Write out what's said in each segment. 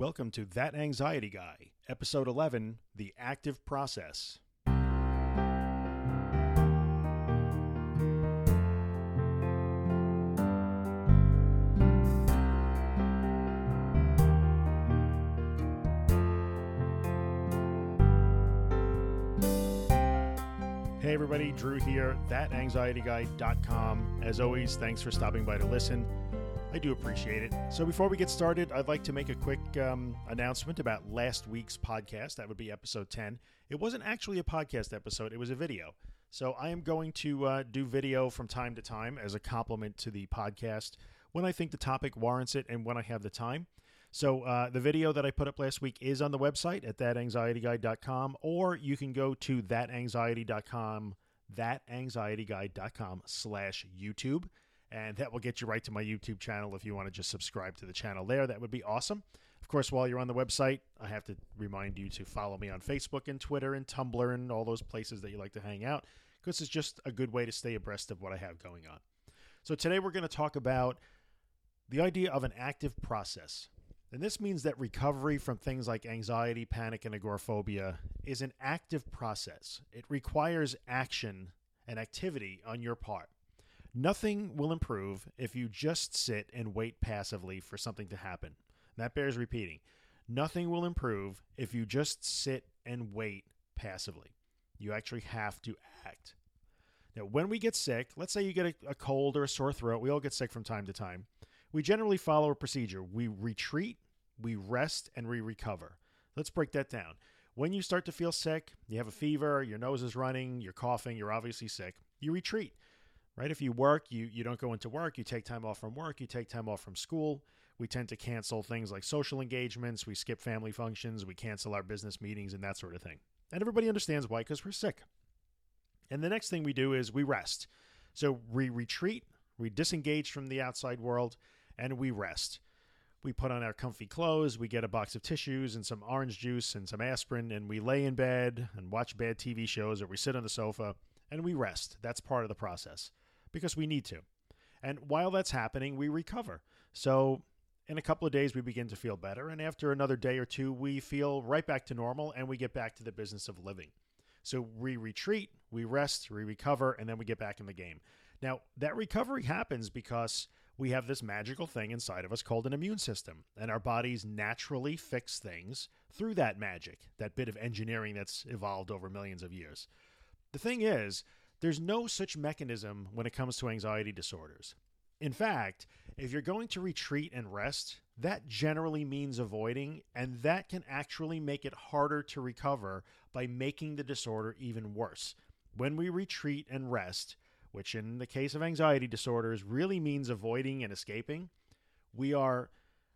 Welcome to That Anxiety Guy, Episode 11 The Active Process. Hey everybody, Drew here, thatanxietyguy.com. As always, thanks for stopping by to listen. I do appreciate it. So before we get started, I'd like to make a quick um, announcement about last week's podcast. That would be episode 10. It wasn't actually a podcast episode, it was a video. So I am going to uh, do video from time to time as a complement to the podcast when I think the topic warrants it and when I have the time. So uh, the video that I put up last week is on the website at thatanxietyguy.com, or you can go to thatanxiety.com, thatanxietyguy.com slash YouTube, and that will get you right to my YouTube channel if you want to just subscribe to the channel there. That would be awesome. Of course, while you're on the website, I have to remind you to follow me on Facebook and Twitter and Tumblr and all those places that you like to hang out, because it's just a good way to stay abreast of what I have going on. So today we're going to talk about the idea of an active process. And this means that recovery from things like anxiety, panic, and agoraphobia is an active process. It requires action and activity on your part. Nothing will improve if you just sit and wait passively for something to happen. that bears repeating. Nothing will improve if you just sit and wait passively. You actually have to act. Now, when we get sick, let's say you get a, a cold or a sore throat, we all get sick from time to time we generally follow a procedure. We retreat, we rest, and we recover. Let's break that down. When you start to feel sick, you have a fever, your nose is running, you're coughing, you're obviously sick, you retreat. Right? If you work, you, you don't go into work, you take time off from work, you take time off from school. We tend to cancel things like social engagements, we skip family functions, we cancel our business meetings, and that sort of thing. And everybody understands why, because we're sick. And the next thing we do is we rest. So we retreat, we disengage from the outside world, and we rest. We put on our comfy clothes, we get a box of tissues and some orange juice and some aspirin, and we lay in bed and watch bad TV shows or we sit on the sofa and we rest. That's part of the process because we need to. And while that's happening, we recover. So in a couple of days, we begin to feel better. And after another day or two, we feel right back to normal and we get back to the business of living. So we retreat, we rest, we recover, and then we get back in the game. Now, that recovery happens because we have this magical thing inside of us called an immune system, and our bodies naturally fix things through that magic, that bit of engineering that's evolved over millions of years. The thing is, there's no such mechanism when it comes to anxiety disorders. In fact, if you're going to retreat and rest, that generally means avoiding, and that can actually make it harder to recover by making the disorder even worse. When we retreat and rest, which in the case of anxiety disorders really means avoiding and escaping, we are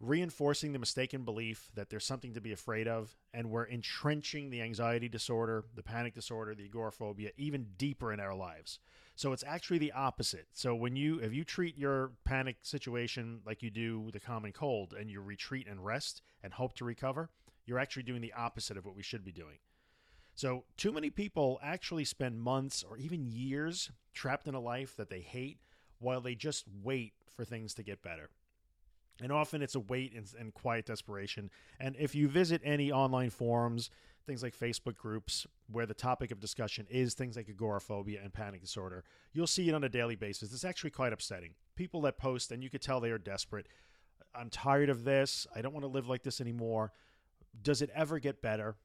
reinforcing the mistaken belief that there's something to be afraid of, and we're entrenching the anxiety disorder, the panic disorder, the agoraphobia even deeper in our lives. So it's actually the opposite. So when you if you treat your panic situation like you do the common cold and you retreat and rest and hope to recover, you're actually doing the opposite of what we should be doing. So, too many people actually spend months or even years trapped in a life that they hate while they just wait for things to get better. And often it's a wait and, and, quiet desperation. And if you visit any online forums, things like Facebook groups, where the topic of discussion is things like agoraphobia and panic disorder, you'll see it on a daily basis. It's actually quite upsetting. People that post, and you could tell they are desperate. I'm tired of this. I don't want to live like this anymore. Does it ever get better?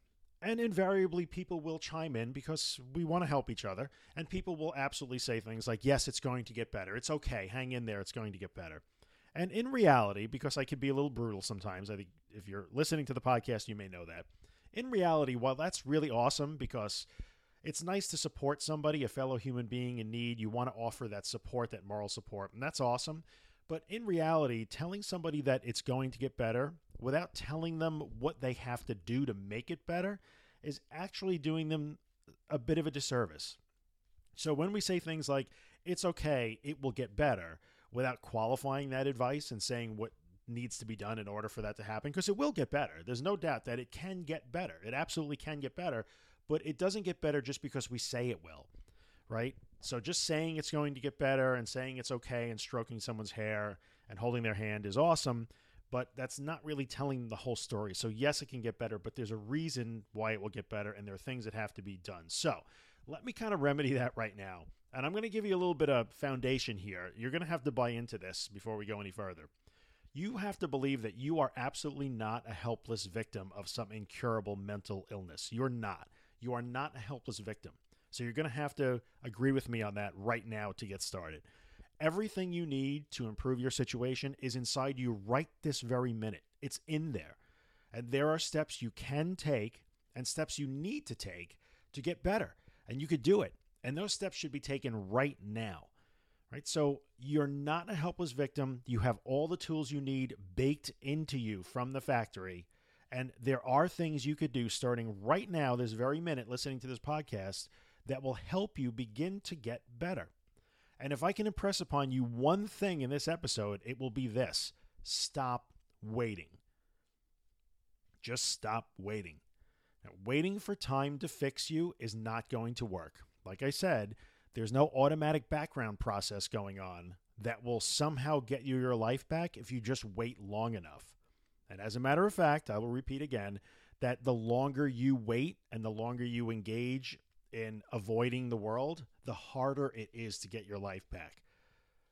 And invariably, people will chime in because we want to help each other. And people will absolutely say things like, Yes, it's going to get better. It's okay. Hang in there. It's going to get better. And in reality, because I could be a little brutal sometimes, I think if you're listening to the podcast, you may know that. In reality, while that's really awesome because it's nice to support somebody, a fellow human being in need, you want to offer that support, that moral support, and that's awesome. But in reality, telling somebody that it's going to get better without telling them what they have to do to make it better is actually doing them a bit of a disservice. So when we say things like, it's okay, it will get better, without qualifying that advice and saying what needs to be done in order for that to happen, because it will get better. There's no doubt that it can get better. It absolutely can get better, but it doesn't get better just because we say it will, right? So just saying it's going to get better and saying it's okay and stroking someone's hair and holding their hand is awesome, but that's not really telling the whole story. So, yes, it can get better, but there's a reason why it will get better, and there are things that have to be done. So, let me kind of remedy that right now. And I'm going to give you a little bit of foundation here. You're going to have to buy into this before we go any further. You have to believe that you are absolutely not a helpless victim of some incurable mental illness. You're not. You are not a helpless victim. So you're going to have to agree with me on that right now to get started. Everything you need to improve your situation is inside you right this very minute. It's in there. And there are steps you can take and steps you need to take to get better. And you could do it. And those steps should be taken right now. Right? So you're not a helpless victim. You have all the tools you need baked into you from the factory. And there are things you could do starting right now, this very minute, listening to this podcast, that will help you begin to get better. And if I can impress upon you one thing in this episode, it will be this stop waiting. Just stop waiting. Now, waiting for time to fix you is not going to work. Like I said, there's no automatic background process going on that will somehow get you your life back if you just wait long enough. And as a matter of fact, I will repeat again that the longer you wait and the longer you engage in avoiding the world, the harder it is to get your life back.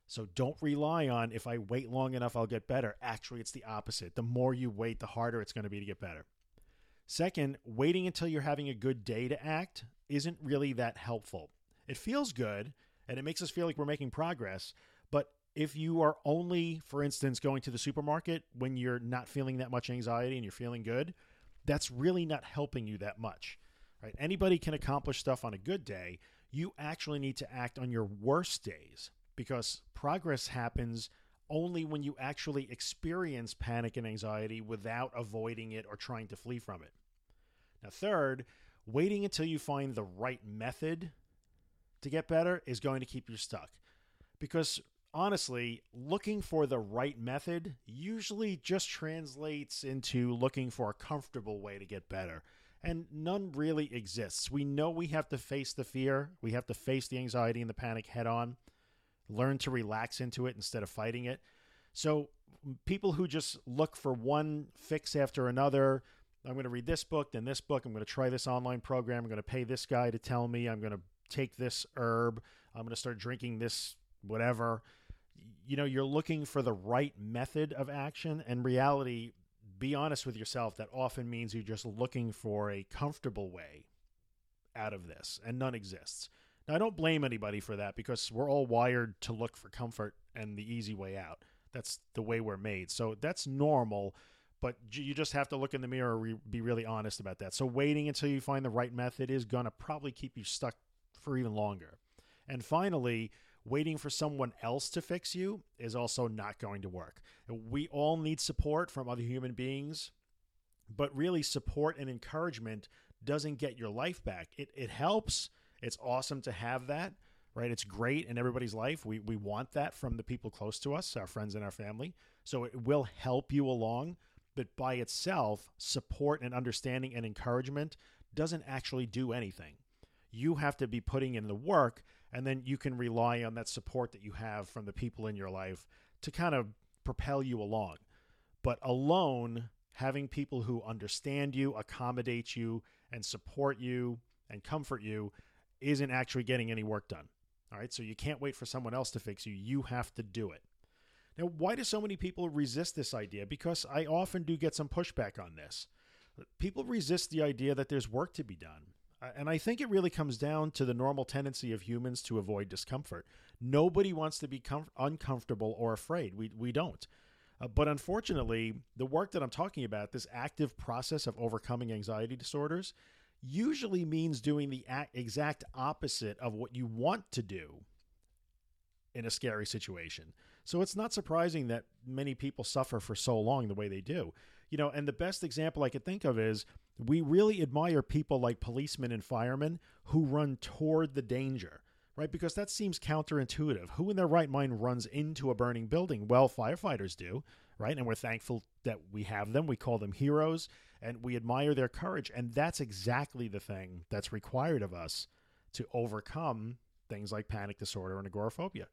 So don't rely on if I wait long enough, I'll get better. Actually, it's the opposite. The more you wait, the harder it's going to be to get better. Second, waiting until you're having a good day to act isn't really that helpful. It feels good and it makes us feel like we're making progress. But if you are only, for instance, going to the supermarket when you're not feeling that much anxiety and you're feeling good, that's really not helping you that much. Right? Anybody can accomplish stuff on a good day. You actually need to act on your worst days because progress happens only when you actually experience panic and anxiety without avoiding it or trying to flee from it. Now, third, waiting until you find the right method to get better is going to keep you stuck. Because honestly, looking for the right method usually just translates into looking for a comfortable way to get better. And none really exists. We know we have to face the fear, we have to face the anxiety and the panic head on, learn to relax into it instead of fighting it. So, people who just look for one fix after another, I'm going to read this book, then this book. I'm going to try this online program. I'm going to pay this guy to tell me. I'm going to take this herb. I'm going to start drinking this whatever. You know, you're looking for the right method of action. And reality, be honest with yourself, that often means you're just looking for a comfortable way out of this, and none exists. Now, I don't blame anybody for that because we're all wired to look for comfort and the easy way out. That's the way we're made. So that's normal but you just have to look in the mirror and be really honest about that. So waiting until you find the right method is going to probably keep you stuck for even longer. And finally, waiting for someone else to fix you is also not going to work. We all need support from other human beings, but really support and encouragement doesn't get your life back. It it helps. It's awesome to have that, right? It's great in everybody's life. We we want that from the people close to us, our friends and our family. So it will help you along but by itself, support and understanding and encouragement doesn't actually do anything. You have to be putting in the work, and then you can rely on that support that you have from the people in your life to kind of propel you along. But alone, having people who understand you, accommodate you, and support you and comfort you isn't actually getting any work done. All right, so you can't wait for someone else to fix you. You have to do it. Now, why do so many people resist this idea? Because I often do get some pushback on this. People resist the idea that there's work to be done. And I think it really comes down to the normal tendency of humans to avoid discomfort. Nobody wants to be com- uncomfortable or afraid. We, we don't. Uh, but unfortunately, the work that I'm talking about, this active process of overcoming anxiety disorders, usually means doing the exact opposite of what you want to do in a scary situation. So it's not surprising that many people suffer for so long the way they do. You know, and the best example I could think of is we really admire people like policemen and firemen who run toward the danger, right? Because that seems counterintuitive. Who in their right mind runs into a burning building? Well, firefighters do, right? And we're thankful that we have them. We call them heroes and we admire their courage. And that's exactly the thing that's required of us to overcome things like panic disorder and agoraphobia.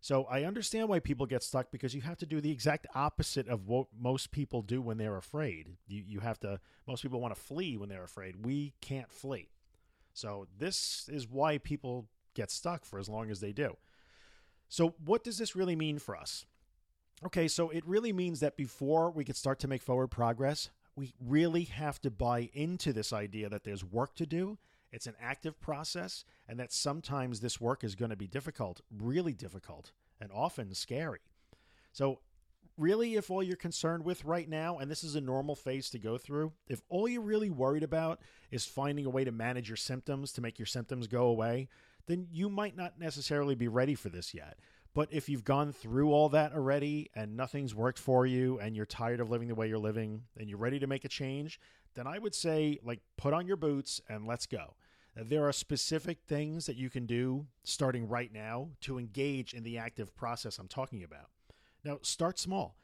So I understand why people get stuck because you have to do the exact opposite of what most people do when they're afraid. You, you have to, most people want to flee when they're afraid. We can't flee. So this is why people get stuck for as long as they do. So, what does this really mean for us? Okay, so it really means that before we can start to make forward progress, we really have to buy into this idea that there's work to do. It's an active process, and that sometimes this work is going to be difficult, really difficult, and often scary. So, really, if all you're concerned with right now, and this is a normal phase to go through, if all you're really worried about is finding a way to manage your symptoms, to make your symptoms go away, then you might not necessarily be ready for this yet. But if you've gone through all that already and nothing's worked for you and you're tired of living the way you're living and you're ready to make a change, then I would say, like, put on your boots and let's go. There are specific things that you can do starting right now to engage in the active process I'm talking about. Now, start small,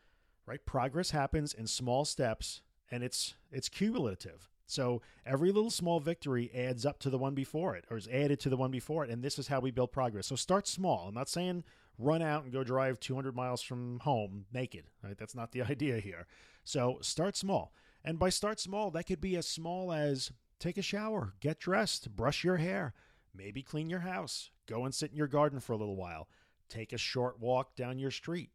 right? Progress happens in small steps and it's it's cumulative. So every little small victory adds up to the one before it or is added to the one before it and this is how we build progress. So start small. I'm not saying run out and go drive 200 miles from home naked, right? That's not the idea here. So start small. And by start small, that could be as small as take a shower, get dressed, brush your hair, maybe clean your house, go and sit in your garden for a little while, take a short walk down your street.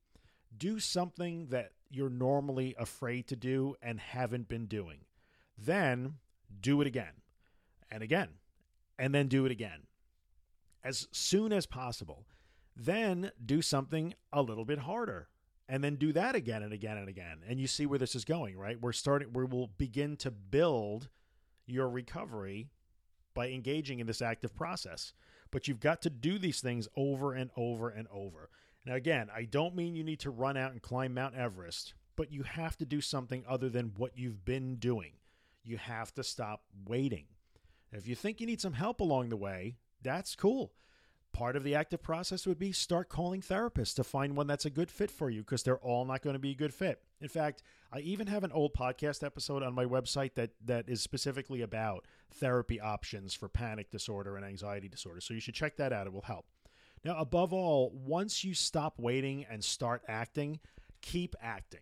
Do something that you're normally afraid to do and haven't been doing. Then do it again and again, and then do it again as soon as possible. Then do something a little bit harder and then do that again and again and again. And you see where this is going, right? We're starting, we will begin to build your recovery by engaging in this active process. But you've got to do these things over and over and over. Now, again, I don't mean you need to run out and climb Mount Everest, but you have to do something other than what you've been doing. You have to stop waiting. If you think you need some help along the way, that's cool. Part of the active process would be start calling therapists to find one that's a good fit for you because they're all not going to be a good fit. In fact, I even have an old podcast episode on my website that that is specifically about therapy options for panic disorder and anxiety disorder. So you should check that out. It will help. Now, above all, once you stop waiting and start acting, keep acting.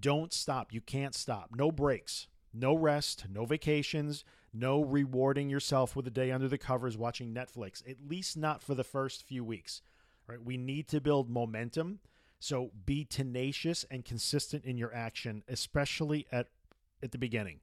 Don't stop. You can't stop. No breaks, no rest, no vacations, no rewarding yourself with a day under the covers watching Netflix, at least not for the first few weeks. Right? We need to build momentum. So be tenacious and consistent in your action, especially at at the beginning.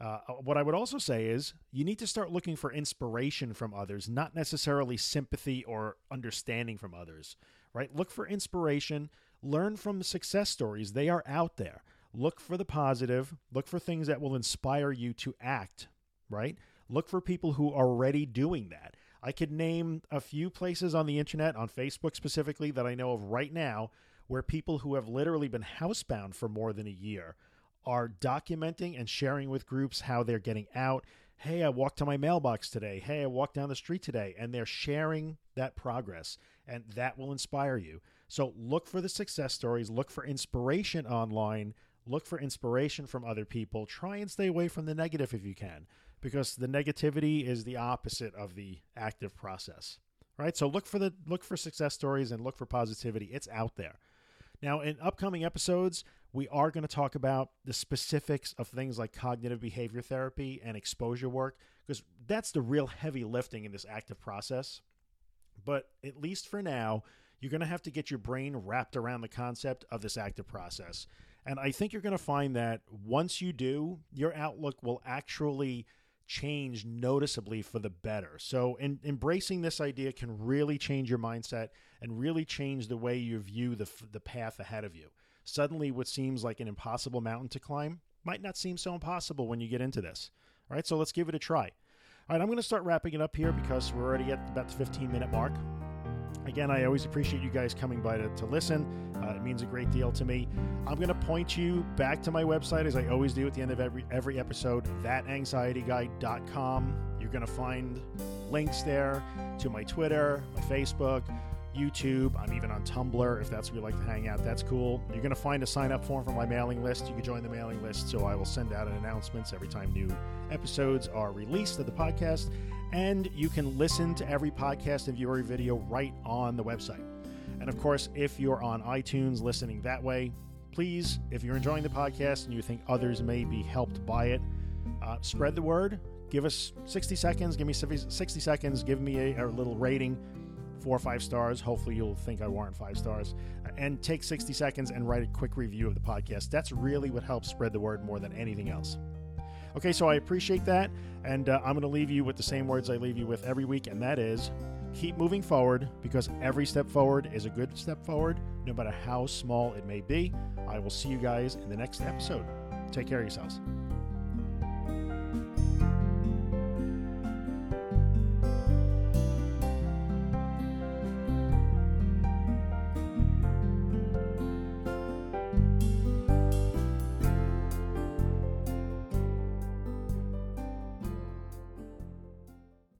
Uh, what I would also say is you need to start looking for inspiration from others, not necessarily sympathy or understanding from others, right? Look for inspiration, learn from success stories. They are out there. Look for the positive, look for things that will inspire you to act right? Look for people who are already doing that. I could name a few places on the internet, on Facebook specifically, that I know of right now where people who have literally been housebound for more than a year are documenting and sharing with groups how they're getting out. Hey, I walked to my mailbox today. Hey, I walked down the street today. And they're sharing that progress, and that will inspire you. So look for the success stories, look for inspiration online, look for inspiration from other people. Try and stay away from the negative if you can because the negativity is the opposite of the active process right? So look for the look for success stories and look for positivity. It's out there. Now in upcoming episodes we are going to talk about the specifics of things like cognitive behavior therapy and exposure work because that's the real heavy lifting in this active process. But at least for now you're going to have to get your brain wrapped around the concept of this active process. And i think you're going to find that once you do your outlook will actually change noticeably for the better. So, in, embracing this idea can really change your mindset and really change the way you view the, the path ahead of you. Suddenly, what seems like an impossible mountain to climb might not seem so impossible when you get into this. All right, so let's give it a try. All right, I'm going to start wrapping it up here because we're already at about the 15 minute mark. Again, I always appreciate you guys coming by to, to listen. Uh, it means a great deal to me. I'm going to point you back to my website, as I always do at the end of every every episode, thatanxietyguy.com. You're going to find links there to my Twitter, my Facebook, YouTube. I'm even on Tumblr if that's where you like to hang out. That's cool. You're going to find a sign up form for my mailing list. You can join the mailing list, so I will send out announcements every time new episodes are released of the podcast. And you can listen to every podcast and view every video right on the website. And of course, if you're on iTunes listening that way, please, if you're enjoying the podcast and you think others may be helped by it, uh, spread the word. Give us 60 seconds. Give me 60 seconds. Give me a, a little rating four or five stars. Hopefully, you'll think I warrant five stars. And take 60 seconds and write a quick review of the podcast. That's really what helps spread the word more than anything else. Okay, so I appreciate that. And uh, I'm going to leave you with the same words I leave you with every week, and that is keep moving forward because every step forward is a good step forward, no matter how small it may be. I will see you guys in the next episode. Take care of yourselves.